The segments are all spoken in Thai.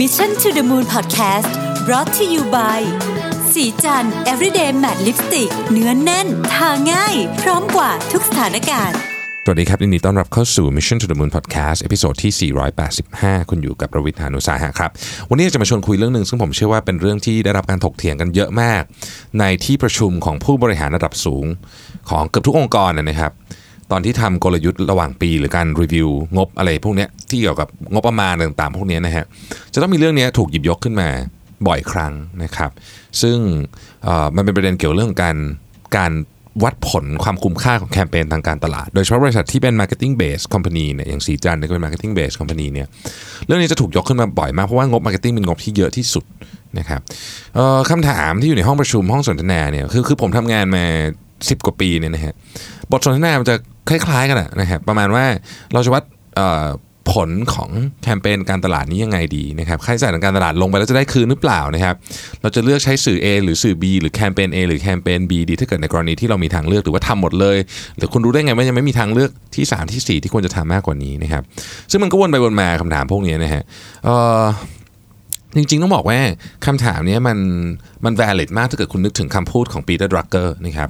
Mission to the Moon Podcast brought to you by ศรีจันทร์ everyday matte lipstick เนื้อแน่น ทาง่าย พร้อมกว่าทุกสถานการณ์ สวัสดีครับยินดีต้อนรับเข้าสู่ Mission to the Moon Podcast episode ที่ 485 คุณอยู่กับรวิศ หาญอุตสาหะครับ วันนี้จะมาชวนคุยเรื่องหนึ่งซึ่งผมเชื่อว่าเป็นเรื่องที่ได้รับการถกเถียงกันเยอะมาก ในที่ประชุมของผู้บริหารระดับสูงของเกือบทุกองค์กรนะครับ ตอนที่ทำกลยุทธ์ระหว่างปี หรือการรีวิวงบอะไรพวกนี้ที่เกี่ยวกับงบประมาณต่างๆ พวกนี้นะฮะจะต้องมีเรื่องนี้ถูกหยิบยกขึ้นมาบ่อยครั้งนะครับ ซึ่งมันเป็นประเด็นเกี่ยวเรื่องการการวัดผลความคุ้มค่าของแคมเปญทางการตลาด โดยเฉพาะบริษัทที่เป็น marketing based company เนี่ยอย่างสีจันเนี่ยก็เป็น marketing based company เนี่ยเรื่องนี้จะถูกยกขึ้นมาบ่อยมาก เพราะว่างบ marketing เป็นงบที่เยอะที่สุดนะครับคำถามที่อยู่ในห้องประชุมห้องสนทนาเนี่ยคือคือผมทำงานมา 10 กว่าปีเนี่ยนะฮะบทสนทนามันจะ คล้ายๆกันนะครับประมาณว่าเราจะวัดผลของแคมเปญการตลาดนี้ยังไงดีนะครับค่าใช้จ่ายทางการตลาดลงไปแล้วจะได้คืนหรือเปล่านะครับเราจะเลือกใช้สื่อ A หรือสื่อ B หรือแคมเปญ A หรือแคมเปญ B ดี ถ้าเกิดในกรณีที่เรามีทางเลือกหรือว่าทำหมดเลย หรือคุณรู้ได้ไงว่ายังไม่มีทางเลือกที่ 3 ที่ 4 ที่ควรจะทำมากกว่านี้นะครับซึ่งมันก็วนไปวนมาคำถามพวกนี้นะฮะ จริงๆ ต้องบอกว่าคำถามนี้มันมัน valid มากถ้าเกิดคุณนึกถึงคำพูดของ Peter Drucker นะครับ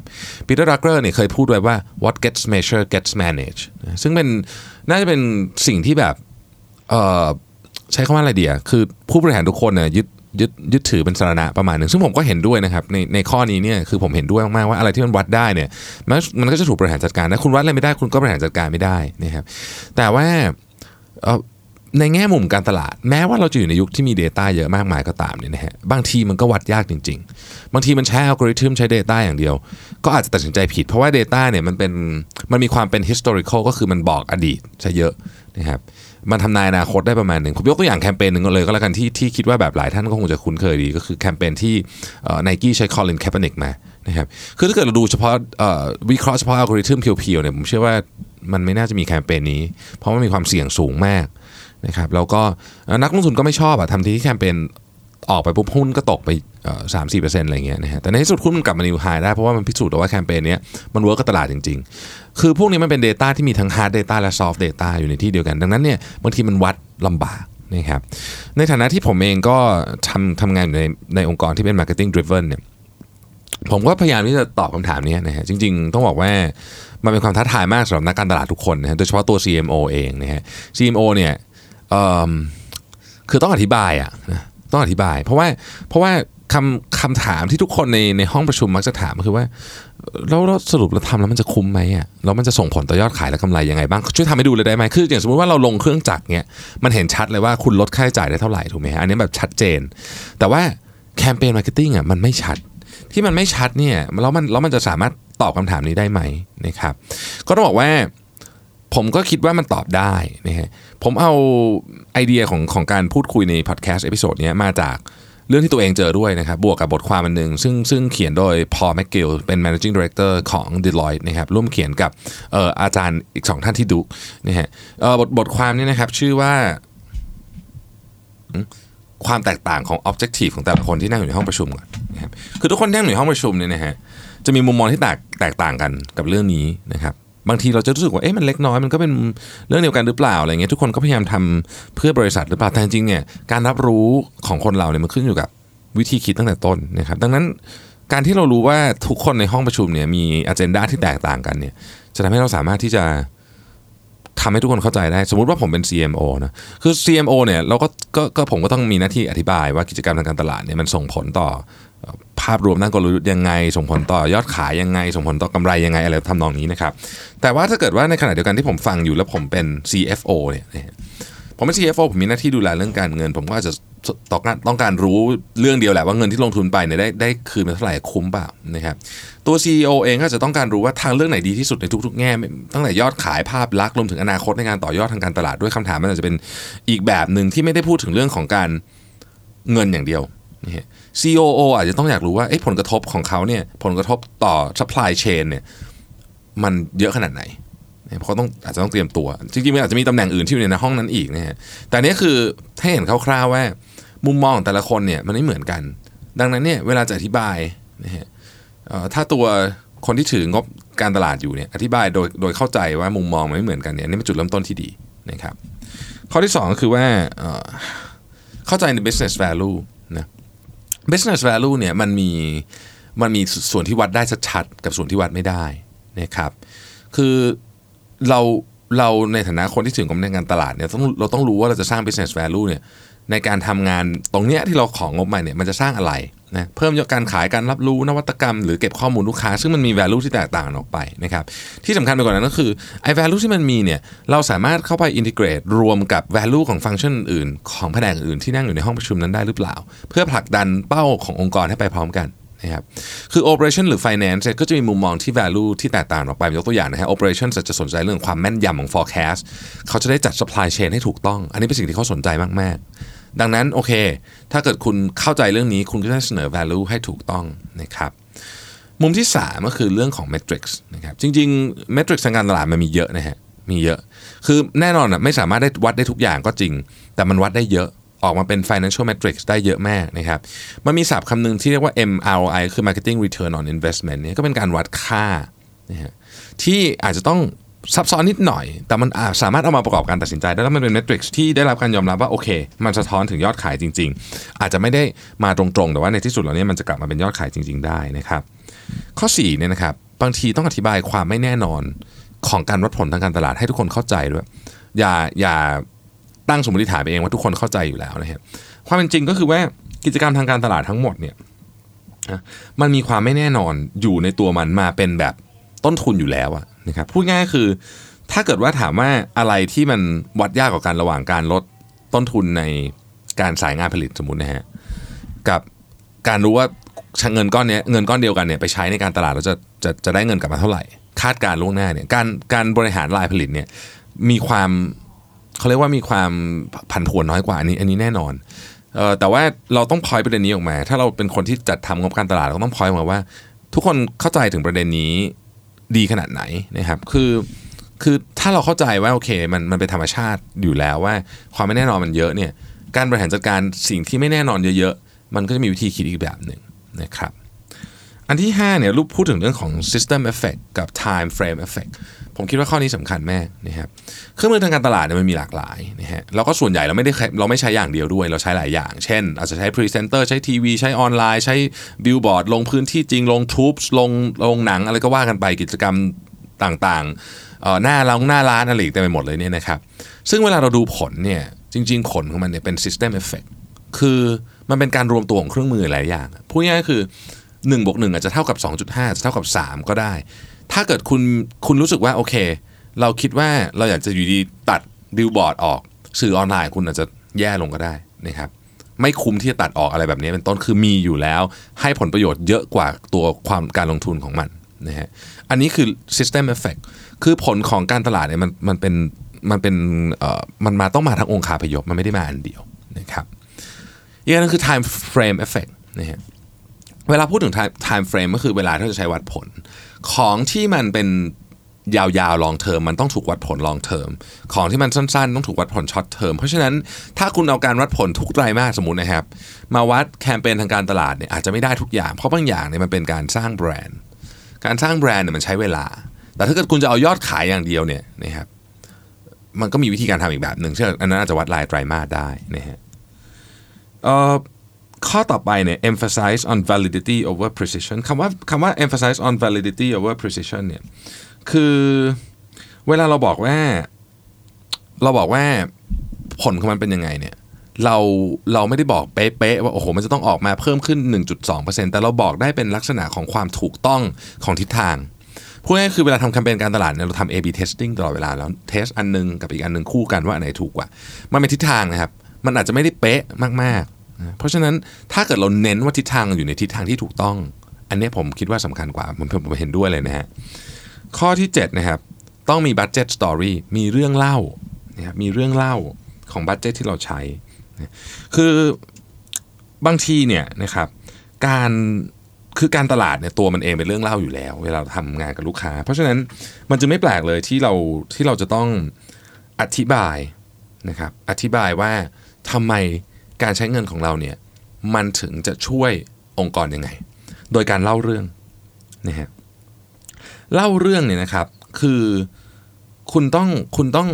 Peter Drucker เนี่ยเคยพูดไว้ว่า what gets measured gets managed ซึ่งเป็นน่าจะเป็นสิ่งที่แบบใช้คำว่าอะไรเดียคือผู้บริหารทุกคนเนี่ยยึดยึดยึดถือเป็นสาระประมาณหนึ่งซึ่งผมก็เห็นด้วยนะครับในในข้อนี้เนี่ยคือผมเห็นด้วยมากๆว่าอะไรที่มันวัดได้เนี่ยมันมันก็จะถูกบริหารจัดการนะคุณวัดอะไรไม่ได้คุณก็บริหารจัดการไม่ได้นะครับแต่ว่า ในแง่มุมการตลาด แม้ว่าเราจะอยู่ในยุคที่มี Data เยอะมากมายก็ตามเนี่ยนะฮะบางทีมันก็วัดยากจริง ๆ บางทีมันใช้อัลกอริทึมใช้ Data อย่างเดียว ก็อาจจะตัดสินใจผิด เพราะว่า Data เนี่ยมันเป็นมันมีความเป็น historical ก็คือมันบอกอดีตซะเยอะนะครับมันทำนายอนาคตได้ประมาณหนึ่งผมยกตัวอย่างแคมเปญหนึ่งเลยก็แล้วกันที่ที่คิดว่าแบบหลายท่านก็คงจะคุ้นเคยดี ก็คือแคมเปญที่ไนกี้ใช้ Colin Kaepernick มานะครับคือถ้าเกิดเราดูเฉพาะวิเคราะห์เฉพาะอัลกอริทึม pure ๆเนี่ยผมเชื่อว่ามันไม่น่าจะมีแคมเปญนี้ เพราะมันมีความเสี่ยงสูงมาก นะครับแล้วก็นักลงทุนก็ไม่ชอบอะทำทีที่แคมเปญออกไปปุ๊บหุ้นก็ตกไปสามสี่เปอร์เซ็นต์อะไรเงี้ยนะฮะแต่ในที่สุดหุ้นมันกลับมา new high ได้เพราะว่ามันพิสูจน์แล้วว่าแคมเปญนี้มัน work กับตลาดจริง ๆ คือพวกนี้มันเป็น Data ที่มีทั้ง Hard Data และ Soft Data อยู่ในที่เดียวกัน ดังนั้นเนี่ยบางทีมันวัดลำบากนะครับในฐานะที่ผมเองก็ทำทำงานอยู่ในในองค์กรที่เป็น Marketing Driven เนี่ยผมก็พยายามที่จะตอบคำถามนี้นะฮะจริง ๆ ต้องบอกว่ามันเป็นความท้าทายมากสำหรับนักการตลาดทุกคนนะฮะโดยเฉพาะตัว CMO เองนะฮะ CMO เนี่ย คือต้องอธิบายอะนะต้องอธิบาย เพราะว่าเพราะว่าคำคำถามที่ทุกคนในในห้องประชุมมักจะถามก็คือว่าแล้วเราสรุปเราทำแล้วมันจะคุ้มไหมอะแล้วมันจะส่งผลต่อยอดขายและกำไรยังไงบ้างช่วยทำให้ดูเลยได้ไหมคืออย่างสมมติว่าเราลงเครื่องจักรเนี่ยมันเห็นชัดเลยว่าคุณลดค่าใช้จ่ายได้เท่าไหร่ถูกไหมฮะอันนี้แบบชัดเจน แต่ว่าแคมเปญ marketing อะมันไม่ชัด ที่มันไม่ชัดเนี่ยแล้วมันแล้วมันจะสามารถตอบคำถามนี้ได้ไหมนะครับก็ต้องบอกว่า ผมก็คิดว่ามันตอบได้นะฮะผมเอาไอเดียของของการพูดคุยในพอดแคสต์ episode นี้มาจากเรื่องที่ตัวเองเจอด้วยนะครับ บวกกับบทความอันหนึ่งซึ่งซึ่งเขียนโดยพอแม c กิลเป็น managing director ของ Deloitte นะครับร่วมเขียนกับเอ่ออาจารย์อีกสองท่านที่ Duke นะฮะเอ่อบทบทความนี้นะครับชื่อว่าความแตกต่างของ objective ของแต่ละคนที่นั่งอยู่ในห้องประชุมก่อนนะครับคือทุกคนที่นั่งอยู่ในห้องประชุมเนี่ยนะฮะจะมีมุมมองที่แตกแตกต่างกันกับเรื่องนี้นะครับ บางทีเราจะรู้สึกว่าเอ๊ะมันเล็กน้อยมันก็เป็นเรื่องเดียวกันหรือเปล่าอะไรเงี้ยทุกคนก็พยายามทำเพื่อบริษัทหรือเปล่าแต่จริงเนี่ยการรับรู้ของคนเราเนี่ยมันขึ้นอยู่กับวิธีคิดตั้งแต่ต้นนะครับดังนั้นการที่เรารู้ว่าทุกคนในห้องประชุมเนี่ยมีอ g e n d a ที่แตกต่างกันเนี่ยจะทำให้เราสามารถที่จะทำให้ทุกคนเข้าใจได้ สมมุติว่าผมเป็น CMO นะคือ CMO เนี่ยเราก็ก็ผมก็ต้องมีหน้าที่อธิบายว่ากิจกรรมทางการตลาดเนี่ยมันส่งผลต่อ ภาพรวมด้านกลยุทธ์ยังไง ส่งผลต่อยอดขายยังไง ส่งผลต่อกำไรยังไงอะไรทำนองนี้นะครับ แต่ว่าถ้าเกิดว่าในขณะเดียวกันที่ผมฟังอยู่แล้วผมเป็น CFO เนี่ยผมเป็น CFO ผมมีหน้าที่ดูแลเรื่องการเงิน ผมก็อาจจะต้องการต้องการรู้เรื่องเดียวแหละว่าเงินที่ลงทุนไปเนี่ยได้ได้คืนมาเท่าไหร่คุ้มเปล่านะครับตัว CEO เองก็จะต้องการรู้ว่าทางเรื่องไหนดีที่สุดในทุกๆแง่ตั้งแต่ยอดขายภาพลักษณ์รวมถึงอนาคตในการต่อยอดทางการตลาดด้วยคำถามมันอาจจะเป็นอีกแบบหนึ่งที่ไม่ได้พูดถึงเรื่องของการเงินอย่างเดียว นี่ COO อาจจะต้องอยากรู้ว่าผลกระทบของเขาเนี่ยผลกระทบต่อ supply chain เนี่ยมันเยอะขนาดไหนเพราะต้องอาจจะต้องเตรียมตัว จริงๆมันอาจจะมีตำแหน่งอื่นที่อยู่ในห้องนั้นอีกนะฮะแต่นี้คือให้เห็นคร่าวๆว่า มุมมองของแต่ละคนเนี่ยมันไม่เหมือนกัน ดังนั้นเนี่ยเวลาจะอธิบายนะฮะถ้าตัวคนที่ถืองบการตลาดอยู่เนี่ยอธิบายโดยโดยเข้าใจว่ามุมมองมันไม่เหมือนกันเนี่ยนี่เป็นจุดเริ่มต้นที่ดีนะครับข้อที่2ก็คือว่าเข้าใจใน business value นะ business value เนี่ยมันมีมันมีส่วนที่วัดได้ชัดๆกับส่วนที่วัดไม่ได้นะครับ คือเราเราในฐานะคนที่ถึงกำลังการตลาดเนี่ยต้องเราต้องรู้ว่าเราจะสร้าง business value เนี่ยในการทำงานตรงเนี้ยที่เราของงบมาเนี่ยมันจะสร้างอะไร นะเพิ่มยอดการขายการรับรู้นวัตกรรม หรือเก็บข้อมูลลูกค้า ซึ่งมันมี value ที่แตกต่างออกไปนะครับที่สำคัญไปกว่านั้นก็คือไอ้ value ที่มันมีเนี่ยเราสามารถเข้าไป integrate รวมกับ value ของฟังก์ชันอื่นของแผนกอื่นที่นั่งอยู่ในห้องประชุมนั้นได้หรือเปล่า เพื่อผลักดันเป้าขององค์กรให้ไปพร้อมกันนะครับคือ operation หรือ finance ก็จะมีมุมมองที่ value ที่แตกต่างออกไปยกตัวอย่างนะฮะ operation จะสนใจเรื่องความแม่นยำของ forecast เขาจะได้จัด supply chain ให้ถูกต้อง อันนี้เป็นสิ่งที่เขาสนใจมากๆ ดังนั้นโอเค ถ้าเกิดคุณเข้าใจเรื่องนี้คุณก็จะเสนอ value ให้ถูกต้องนะครับมุมที่ 3 ก็คือเรื่องของ metrics นะครับจริงๆ metrics ทางการตลาดมันมีเยอะนะฮะมีเยอะ คือแน่นอนอะไม่สามารถได้วัดได้ทุกอย่างก็จริง แต่มันวัดได้เยอะออกมาเป็น financial metrics ได้เยอะแมากนะครับ มันมีศัพท์คำหนึ่งที่เรียกว่า MROI คือ marketing return on investment เนี่ยก็เป็นการวัดค่านะฮะที่อาจจะต้อง ซับซ้อนนิดหน่อย แต่มันาสามารถเอามาประกอบการตัดสินใจได้แล้วมันเป็น metrics ที่ได้รับการยอมรับว่าโอเค มันสะท้อนถึงยอดขายจริง ๆ อาจจะไม่ได้มาตรงๆ แต่ว่าในที่สุดแล้วเนี่ยมันจะกลับมาเป็นยอดขายจริง ๆ ได้นะครับ ข้อ4เนี่ยนะครับบางทีต้องอธิบายความไม่แน่นอนของการวัดผลทางการตลาดให้ทุกคนเข้าใจด้วยอย่าอย่าตั้งสมมติฐานไปเองว่าทุกคนเข้าใจอยู่แล้วนะครับความเป็นจริงก็คือว่ากิจกรรมทางการตลาดทั้งหมดเนี่ยมันมีความไม่แน่นอนอยู่ในตัวมันมาเป็นแบบต้นทุนอยู่แล้วอะ นะครับพูดง่ายคือ ถ้าเกิดว่าถามว่าอะไรที่มันวัดยากกว่ากันระหว่างการลดต้นทุนในการสายงานผลิตสมมตินะฮะกับการรู้ว่าเงินก้อนนี้เงินก้อนเดียวกันเนี่ยไปใช้ในการตลาดเราจะจะจะได้เงินกลับมาเท่าไหร่ คาดการล่วงหน้าเนี่ยการการบริหารรายผลิตเนี่ยมีความเขาเรียกว่ามีความผันผวนน้อยกว่าอันนี้ อันนี้แน่นอนเออแต่ว่าเราต้องพอยประเด็นนี้ออกมา ถ้าเราเป็นคนที่จัดทำงบการตลาดเราต้องพอยมาว่า ทุกคนเข้าใจถึงประเด็นนี้ ดีขนาดไหนนะครับ คือคือถ้าเราเข้าใจว่าโอเคมันมันเป็นธรรมชาติอยู่แล้วว่า ความไม่แน่นอนมันเยอะเนี่ยการบริหารจัดการสิ่งที่ไม่แน่นอนเยอะๆมันก็จะมีวิธีคิดอีกแบบหนึ่งนะครับ อันที่5เนี่ยรูปพูดถึงเรื่องของ system effect กับ time frame effect ผมคิดว่าข้อนี้สำคัญมากนะครับเครื่องมือทางการตลาดเนี่ยมันมีหลากหลายนะฮะแล้วก็ส่วนใหญ่เราไม่ได้เราไม่ใช้อย่างเดียวด้วย เราใช้หลายอย่าง เช่น อาจจะใช้พรีเซนเตอร์ใช้ทีวี ใช้ออนไลน์ ใช้บิลบอร์ด ลงพื้นที่จริงลงทูบลงลงหนังอะไรก็ว่ากันไปกิจกรรมต่างๆหน้าเราหน้าร้านอะไรอีกเต็มไปหมดเลยเนี่ยนะครับซึ่งเวลาเราดูผลเนี่ยจริง ๆ ผลของมันเนี่ยเป็น system effect คือมันเป็นการรวมตัวของเครื่องมือหลายอย่างพูดง่ายๆคือ 1บวก1อาจจะเท่ากับ 2.5 จะเท่ากับ 3 ก็ได้ ถ้าเกิดคุณคุณรู้สึกว่าโอเค เราคิดว่าเราอยากจะอยู่ดีตัดบิลบอร์ดออก สื่อออนไลน์คุณอาจจะแย่ลงก็ได้นะครับไม่คุ้มที่จะตัดออกอะไรแบบนี้เป็นต้นคือมีอยู่แล้ว ให้ผลประโยชน์เยอะกว่าตัวความการลงทุนของมันนะฮะอันนี้คือ system effect คือผลของการตลาดเนี่ยมันมันเป็นมันเป็นเอ่อมันมาต้องมาทั้งองค์คาพยพมันไม่ได้มาอันเดียวนะครับอีกอันนึงคือ time frame effect นะฮะ เวลาพูดถึง time frame ก็คือเวลาที่จะใช้วัดผล ของที่มันเป็นยาวๆ long term มันต้องถูกวัดผล long term ของที่มันสั้นๆ ต้องถูกวัดผล short term เพราะฉะนั้นถ้าคุณเอาการวัดผลทุกไตรมาสสมมตินะครับ มาวัดแคมเปญทางการตลาดเนี่ยอาจจะไม่ได้ทุกอย่าง เพราะบางอย่างเนี่ยมันเป็นการสร้างแบรนด์ การสร้างแบรนด์เนี่ยมันใช้เวลา แต่ถ้าเกิดคุณจะเอายอดขายอย่างเดียวเนี่ยนะครับมันก็มีวิธีการทำอีกแบบหนึ่งเช่นอันนั้นอาจจะวัดรายไตรมาสได้นะฮะ ข้อต่อไปเนี่ย emphasize on validity over precision คำว่าคำว่า emphasize on validity over precision เนี่ยคือเวลาเราบอกว่า เราบอกว่าผลของมันเป็นยังไงเนี่ยเราเราไม่ได้บอกเป๊ะๆว่าโอ้โหมันจะต้องออกมาเพิ่มขึ้น 1.2%แต่เราบอกได้เป็นลักษณะของความถูกต้องของทิศทางพูดง่ายคือเวลาทำแคมเปญการตลาดเนี่ยเราทำ A/B testing ตลอดเวลาแล้วเทสอันนึงกับอีกอันนึงคู่กันว่าอันไหนถูกกว่า มันเป็นทิศทางนะครับ มันอาจจะไม่ได้เป๊ะมากๆ เพราะฉะนั้นถ้าเกิดเราเน้นว่าทิศทางอยู่ในทิศทางที่ถูกต้อง อันนี้ผมคิดว่าสำคัญกว่าผมผมเห็นด้วยเลยนะฮะข้อที่7นะครับต้องมี budget story มีเรื่องเล่านะครับมีเรื่องเล่าของ budget ที่เราใช้ คือบางทีเนี่ยนะครับการคือการตลาดเนี่ยตัวมันเองเป็นเรื่องเล่าอยู่แล้ว เวลาทำงานกับลูกค้า เพราะฉะนั้นมันจะไม่แปลกเลยที่เราที่เราจะต้องอธิบายนะครับอธิบายว่าทำไม การใช้เงินของเราเนี่ยมันถึงจะช่วยองค์กรยังไง โดยการเล่าเรื่องนะฮะเล่าเรื่องเนี่ยนะครับคือคุณต้องคุณต้อง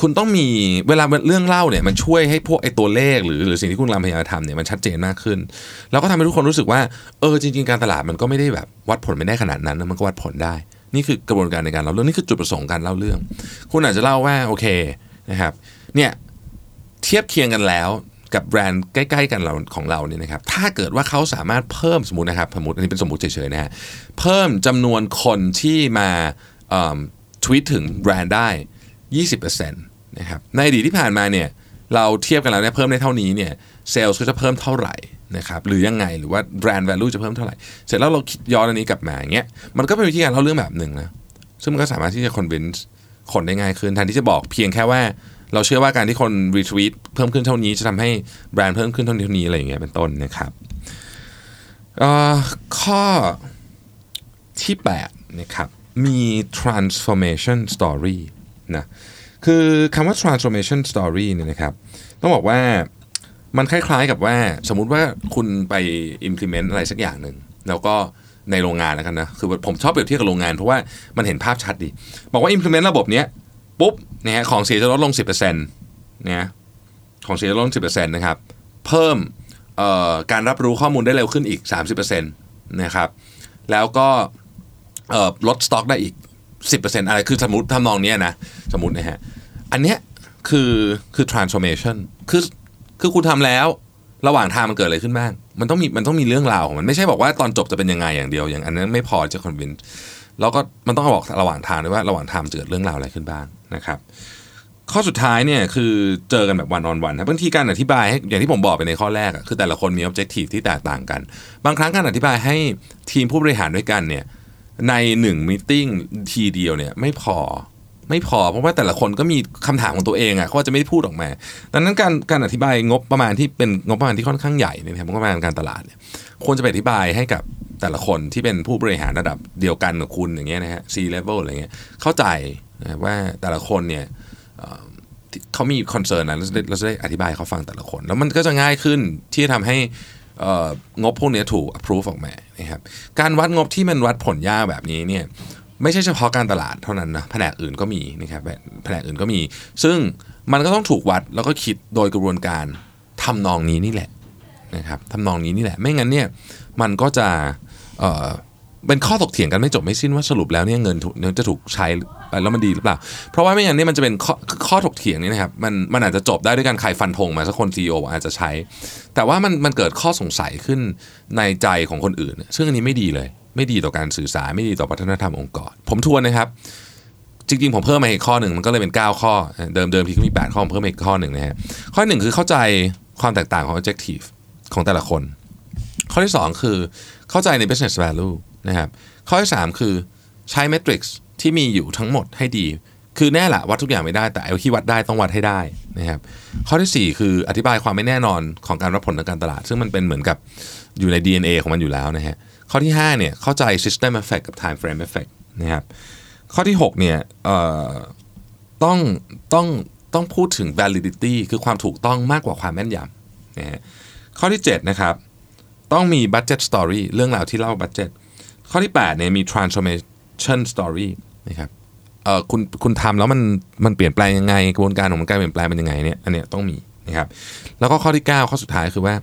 คุณต้องมีเวลาเรื่องเล่าเนี่ยมันช่วยให้พวกไอ้ตัวเลขหรือหรือสิ่งที่คุณกำลังพยายามทำเนี่ยมันชัดเจนมากขึ้น แล้วก็ทำให้ทุกคนรู้สึกว่าเออจริง ๆ การตลาดมันก็ไม่ได้แบบวัดผลไม่ได้ขนาดนั้นมันก็วัดผลได้ นี่คือกระบวนการในการเล่าเรื่องนี่คือจุดประสงค์การเล่าเรื่อง คุณอาจจะเล่าว่าโอเคนะครับเนี่ยเทียบเคียงกันแล้ว กับแบรนด์ใกล้ ๆ กันเราของเราเนี่ยนะครับถ้าเกิดว่าเขาสามารถเพิ่มสมมตินะครับสมมติอันนี้เป็นสมมติเฉยๆนะฮะเพิ่มจำนวนคนที่มาทวีตถึงแบรนด์ได้ 20%นะครับในอดีตที่ผ่านมาเนี่ยเราเทียบกันแล้วเนี่ยเพิ่มได้เท่านี้เนี่ยเซลล์ก็จะเพิ่มเท่าไหร่นะครับหรือยังไงหรือว่าแบรนด์ value จะเพิ่มเท่าไหร่ เสร็จแล้วเราคิดย้อนอันนี้กลับมาอย่างเงี้ยมันก็เป็นวิธีการเล่าเรื่องแบบหนึ่งนะซึ่งมันก็สามารถที่จะ convince คนได้ง่ายขึ้นแทนที่จะบอกเพียงแค่ว่า เราเชื่อว่าการที่คนรีทวีตเพิ่มขึ้นเท่านี้จะทำให้แบรนด์เพิ่มขึ้นเท่านี้เท่านี้อะไรอย่างเงี้ยเป็นต้นนะครับข้อที่8นะครับมี transformation story นะคือคำว่า transformation story เนี่ยนะครับต้องบอกว่ามันคล้ายๆกับว่าสมมุติว่าคุณไป implement อะไรสักอย่างหนึ่งแล้วก็ในโรงงานแล้วกันนะ คือผมชอบเปรียบเทียบกับโรงงานเพราะว่ามันเห็นภาพชัดดี บอกว่า implement ระบบเนี้ย ปุ๊บนะฮะของเสียจะลดลง 10%นะของเสียจะลดลง 10%นะครับ เพิ่มการรับรู้ข้อมูลได้เร็วขึ้นอีก 30%นะครับ แล้วก็ลดสต็อกได้อีก 10%อะไรคือสมมติทำนองนี้นะ สมมตินะฮะ อันเนี้ยคือคือ transformation คือคือคุณทำแล้วระหว่างทางมันเกิดอะไรขึ้นบ้าง มันต้องมีมันต้องมีเรื่องราวของมันไม่ใช่บอกว่าตอนจบจะเป็นยังไงอย่างเดียวอย่างอันนั้นไม่พอจะ convince แล้วก็มันต้องบอกระหว่างทางด้วยว่าระหว่างทางเกิดเรื่องราวอะไรขึ้นบ้างนะครับ ข้อสุดท้ายเนี่ยคือเจอกันแบบวันออนวันนะบางทีการอธิบายให้อย่างที่ผมบอกไปในข้อแรกคือแต่ละคนมี objective ที่แตกต่างกัน บางครั้งการอธิบายให้ทีมผู้บริหารด้วยกันเนี่ยในหนึ่งมิ팅ทีเดียวเนี่ยไม่พอไม่พอเพราะว่าแต่ละคนก็มีคำถามของตัวเองอะเขาจะไม่พูดออกมา ดังนั้นการการอธิบายงบประมาณที่เป็นงบประมาณที่ค่อนข้างใหญ่เนี่ยงบประมาณการตลาดเนี่ยควรจะไปอธิบายให้กับ แต่ละคนที่เป็นผู้บริหารระดับเดียวกันกับคุณอย่างเงี้ยนะฮะ C level อะไรเงี้ยเข้าใจนะว่าแต่ละคนเนี่ยเขามีคอนเซิร์นนะเราจะได้อธิบายเขาฟังแต่ละคน แล้วมันก็จะง่ายขึ้นที่จะทำให้งบพวกนี้ถูก approve ออกมานะครับการวัดงบที่มันวัดผลยากแบบนี้เนี่ยไม่ใช่เฉพาะการตลาดเท่านั้นนะแผนกอื่นก็มีนะครับแผนกอื่นก็มี ซึ่งมันก็ต้องถูกวัดแล้วก็คิดโดยกระบวนการทำนองนี้นี่แหละนะครับทำนองนี้นี่แหละ ไม่งั้นเนี่ยมันก็จะ เป็นข้อถกเถียงกันไม่จบไม่สิ้นว่าสรุปแล้วเนี่ยเงินจะถูกใช้แล้วมันดีหรือเปล่า เพราะว่าไม่อย่างนี้มันจะเป็นข้อข้อถกเถียงนี่นะครับมันมันอาจจะจบได้ด้วยการใครฟันธงมาสักคนซีออาจจะใช้ แต่ว่ามันมันเกิดข้อสงสัยขึ้นในใจของคนอื่น ซึ่งอันนี้ไม่ดีเลย ไม่ดีต่อการสื่อสารไม่ดีต่อวัฒนธรรมองค์กร ผมทวนนะครับ จริงๆ ผมเพิ่มมาอีกข้อหนึ่งมันก็เลยเป็น 9 ข้อ เดิมเดิมทีก็มี 8 ข้อผมเพิ่มอีกข้อหนึ่งนะฮะข้อหนึ่งคือเข้าใจความแตกต่างของ objective ของแต่ละคน ข้อที่ 2 คือ เข้าใจใน business value นะครับข้อที่3คือใช้ metrics ที่มีอยู่ทั้งหมดให้ดี คือแน่ละวัดทุกอย่างไม่ได้แต่เอาที่วัดได้ต้องวัดให้ได้นะครับข้อที่ 4 คืออธิบายความไม่แน่นอนของการรับผลทางการตลาด ซึ่งมันเป็นเหมือนกับอยู่ใน DNA ของมันอยู่แล้วนะฮะข้อที่5เนี่ยเข้าใจ system effect กับ time frame effect นะครับข้อที่6เนี่ยต้องต้องต้องพูดถึง validity คือความถูกต้องมากกว่าความแม่นยำนะฮะข้อที่ 7 นะครับ ต้องมี budget story เรื่องราวที่เล่า budget ข้อที่8เนี่ยมี transformation story นะครับเออคุณคุณทำแล้วมันมันเปลี่ยนแปลงยังไงกระบวนการของมันการเปลี่ยนแปลงเป็นยังไงเนี่ยอันเนี้ยต้องมีนะครับแล้วก็ข้อที่ 9 ข้อสุดท้ายคือว่า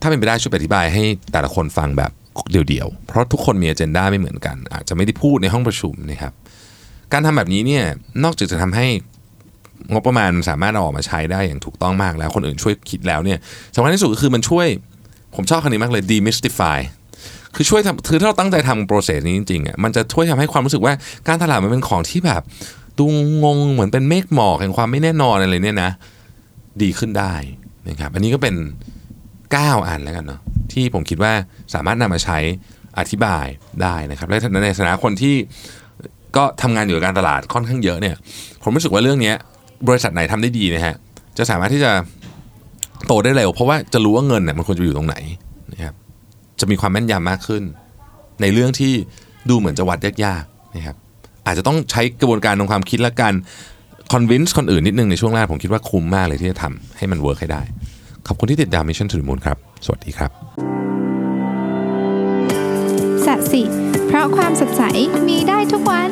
ถ้าเป็นไปได้ช่วยอธิบายให้แต่ละคนฟังแบบเดี่ยวๆ เพราะทุกคนมีอเจนดาไม่เหมือนกัน อาจจะไม่ได้พูดในห้องประชุมนะครับการทำแบบนี้เนี่ยนอกจากจะทำให้งบประมาณสามารถเอาออกมาใช้ได้อย่างถูกต้องมากแล้วคนอื่นช่วยคิดแล้วเนี่ยสำคัญที่สุดก็คือมันช่วย ผมชอบคำนี้มากเลย demystify คือช่วยทำคือถ้าเราตั้งใจทำโปรเซสนี้จริงๆอะมันจะช่วยทำให้ความรู้สึกว่าการตลาดมันเป็นของที่แบบดูงงเหมือนเป็นเมฆหมอกแห่งความไม่แน่นอนอะไรเนี่ยนะ ดีขึ้นได้นะครับอันนี้ก็เป็น 9 อันแล้วกันเนาะที่ผมคิดว่าสามารถนำมาใช้อธิบายได้นะครับและในฐานะคนที่ก็ทำงานอยู่กับการตลาดค่อนข้างเยอะเนี่ยผมรู้สึกว่าเรื่องนี้บริษัทไหนทำได้ดีนะฮะจะสามารถที่จะ โตได้เร็วเพราะว่าจะรู้ว่าเงินเนี่ยมันควรจะอยู่ตรงไหนนะครับจะมีความแม่นยำมากขึ้น ในเรื่องที่ดูเหมือนจะวัดยากๆนะครับอาจจะต้องใช้กระบวนการทางความคิดและการ convince คนอื่นนิดนึงในช่วงแรกผมคิดว่าคุ้มมากเลยที่จะทำให้มัน work ให้ได้ ขอบคุณที่ติดตาม Mission To The Moon ครับ สวัสดีครับสัสิ เพราะความสดใสมีได้ทุกวัน